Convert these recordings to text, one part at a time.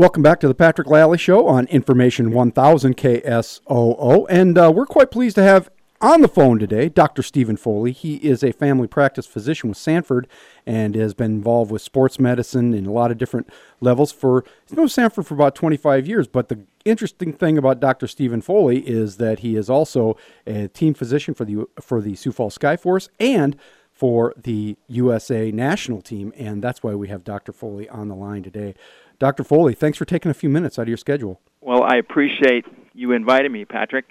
Welcome back to the Patrick Lally Show on Information 1000 KSOO. And uh, we're quite pleased to have on the phone today Dr. Stephen Foley. He is a family practice physician with Sanford and has been involved with sports medicine in a lot of different levels for, he's known Sanford for about 25 years. But the interesting thing about Dr. Stephen Foley is that he is also a team physician for the, for the Sioux Falls Skyforce and for the USA national team. And that's why we have Dr. Foley on the line today. Dr. Foley, thanks for taking a few minutes out of your schedule. Well, I appreciate you inviting me, Patrick.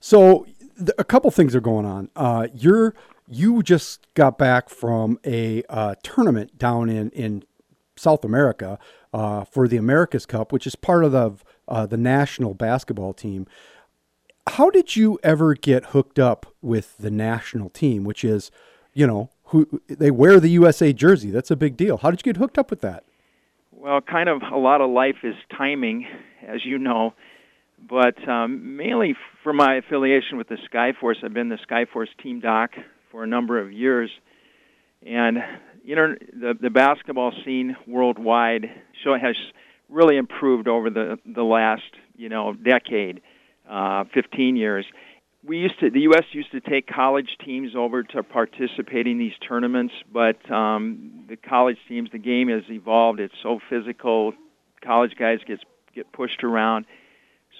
So, th- a couple things are going on. Uh, you're you just got back from a uh, tournament down in in South America uh, for the America's Cup, which is part of the uh, the national basketball team. How did you ever get hooked up with the national team, which is, you know, who they wear the USA jersey? That's a big deal. How did you get hooked up with that? Well, kind of a lot of life is timing, as you know. But um, mainly for my affiliation with the Skyforce, I've been the Skyforce team doc for a number of years, and know the the basketball scene worldwide show has really improved over the the last you know decade, uh, 15 years we used to the U.S. used to take college teams over to participate in these tournaments, but um, the college teams, the game has evolved. It's so physical. College guys get get pushed around.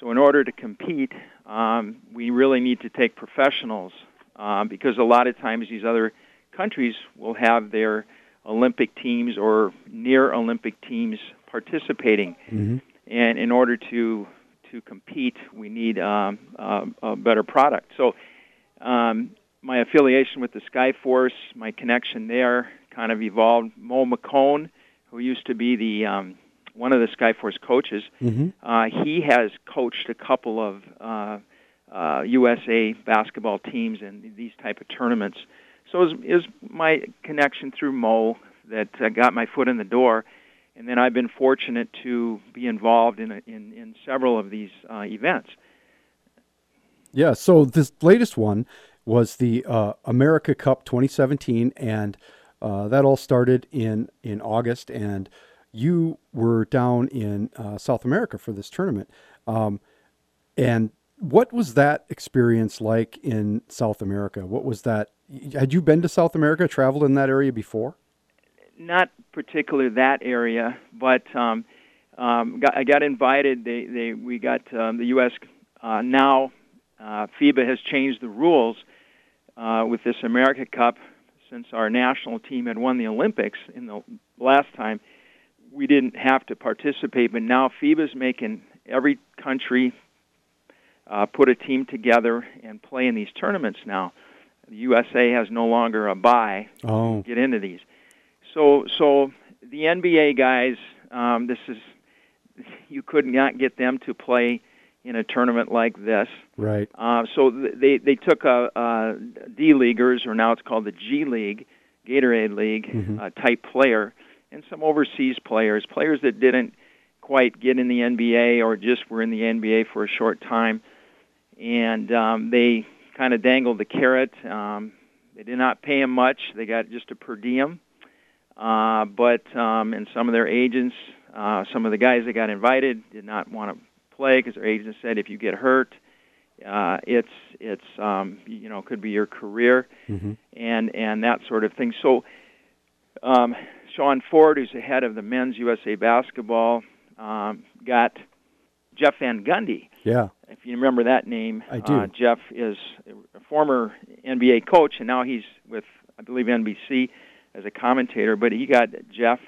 So in order to compete, um, we really need to take professionals uh, because a lot of times these other countries will have their Olympic teams or near Olympic teams participating. Mm-hmm. And in order to to compete, we need um, uh, a better product. So, um, my affiliation with the Skyforce, my connection there, kind of evolved. Mo McHone, who used to be the um, one of the Skyforce coaches, mm-hmm. uh, he has coached a couple of uh, uh, USA basketball teams in these type of tournaments. So it was, it was my connection through Mo that uh, got my foot in the door and then I've been fortunate to be involved in in, in several of these uh, events. Yeah. So this latest one was the uh, America Cup 2017, and uh, that all started in in August, and you were down in uh, South America for this tournament. Um, and what was that experience like in South America? What was that? Had you been to South America, traveled in that area before? Not particularly that area, but um, um, got, I got invited. They, they, we got um, the U.S. Uh, now. Uh, FIBA has changed the rules uh, with this America Cup since our national team had won the Olympics in the last time. We didn't have to participate, but now FIBA's making every country uh, put a team together and play in these tournaments now. The USA has no longer a bye oh. to get into these. So, so the NBA guys, um, this is you could not get them to play in a tournament like this. Right. Uh, so they they took a, a D leaguers, or now it's called the G League, Gatorade League mm-hmm. uh, type player, and some overseas players, players that didn't quite get in the NBA or just were in the NBA for a short time, and um, they kind of dangled the carrot. Um, they did not pay him much. They got just a per diem uh, but um, and some of their agents, uh, some of the guys that got invited did not want to play because their agents said if you get hurt, uh, it's it's um, you know could be your career, mm-hmm. and and that sort of thing. So um, Sean Ford, who's the head of the men's USA basketball, um, got Jeff Van Gundy. Yeah. If you remember that name, I do. Uh, Jeff is a former NBA coach, and now he's with I believe NBC as a commentator, but he got Jeff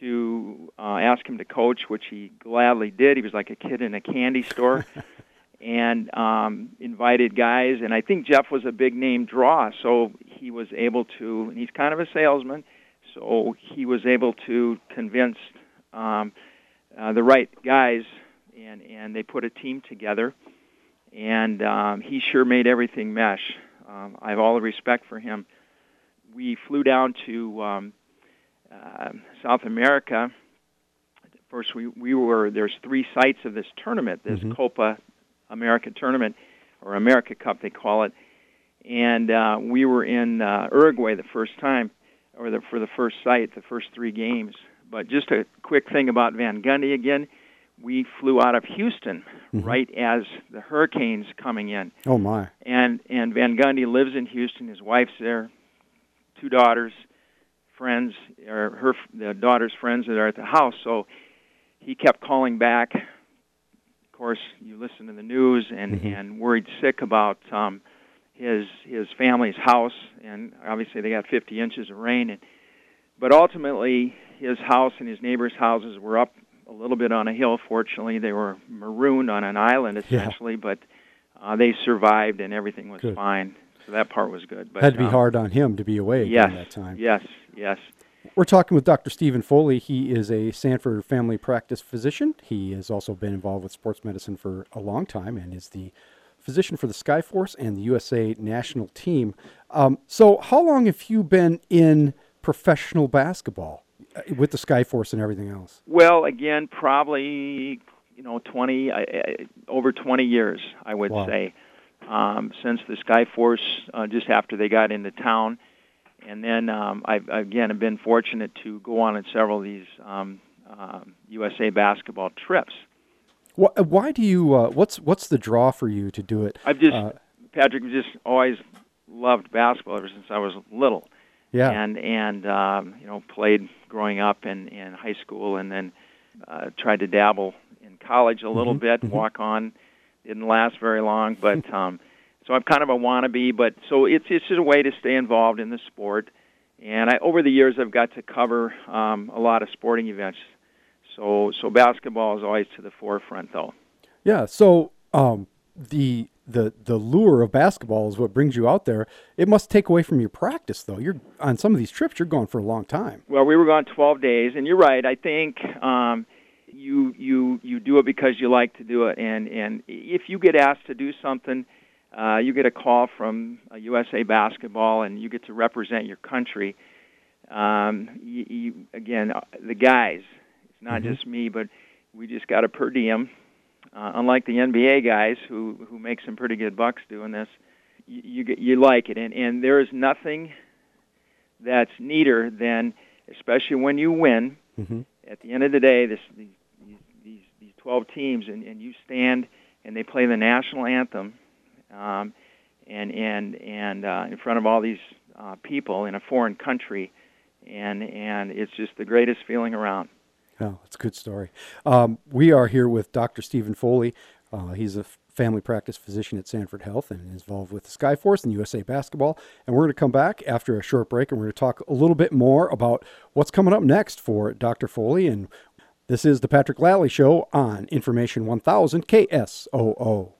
to uh, ask him to coach, which he gladly did. He was like a kid in a candy store, and um, invited guys. And I think Jeff was a big name draw, so he was able to. And he's kind of a salesman, so he was able to convince um, uh, the right guys, and and they put a team together. And um, he sure made everything mesh. Um, I have all the respect for him we flew down to um, uh, South America. First, we, we were there's three sites of this tournament, this mm-hmm. Copa America tournament, or America Cup they call it, and uh, we were in uh, Uruguay the first time, or the, for the first site, the first three games. but just a quick thing about Van Gundy again. We flew out of Houston Mhm. right as the hurricanes coming in, Oh my. and and Van Gundy lives in Houston. His wife's there, two daughters, friends, or her the daughter's friends that are at the house. So he kept calling back. Of course, you listen to the news and Mhm. and worried sick about um, his his family's house, and obviously they got 50 inches of rain. And but ultimately, his house and his neighbors' houses were up a little bit on a hill. Fortunately, they were marooned on an island Yeah. essentially, but uh, they survived and everything was Good. fine. So that part was good. But Had to be um, hard on him to be away Yes, during that time. yes, yes. We're talking with Dr. Stephen Foley. He is a Sanford family practice physician. He has also been involved with sports medicine for a long time and is the physician for the Skyforce and the USA national team. Um, so, how long have you been in professional basketball uh, with the Skyforce and everything else? Well, again, probably you know twenty uh, uh, over twenty years, I would Wow. say, um, since the Skyforce uh, just after they got into town, and then um, I've again have been fortunate to go on several of these um, um, USA basketball trips. Why, why do you? Uh, what's what's the draw for you to do it? I've just Uh, Patrick just always loved basketball ever since I was little. yeah. and and um, you know played growing up in in high school, and then uh, tried to dabble in college a little Mhm, bit. mhm. Walk on didn't last very long, but um, so I'm kind of a wannabe. But so it's it's just a way to stay involved in the sport. And I over the years I've got to cover um, a lot of sporting events. So so basketball is always to the forefront though. Yeah. So um, the the the lure of basketball is what brings you out there. It must take away from your practice, though. You're on some of these trips. You're going for a long time. Well, we were gone 12 days, and you're right. I think um, you you you do it because you like to do it, and and if you get asked to do something, uh, you get a call from uh, USA Basketball, and you get to represent your country. Um, you, you, again, uh, the guys. It's not Mhm. just me, but we just got a per diem. Uh, unlike the NBA guys who who make some pretty good bucks doing this, you you, get, you like it, and and there is nothing that's neater than, especially when you win. hmm At the end of the day, this these 12 teams, and, and you stand and they play the national anthem, um, and and and uh, in front of all these uh, people in a foreign country, and and it's just the greatest feeling around. Oh, that's a good story. Um, we are here with Dr. Stephen Foley. Uh, he's a family practice physician at Sanford Health and is involved with the Skyforce and USA Basketball. And we're going to come back after a short break and we're going to talk a little bit more about what's coming up next for Dr. Foley. And this is the Patrick Lally Show on Information 1000 KSOO.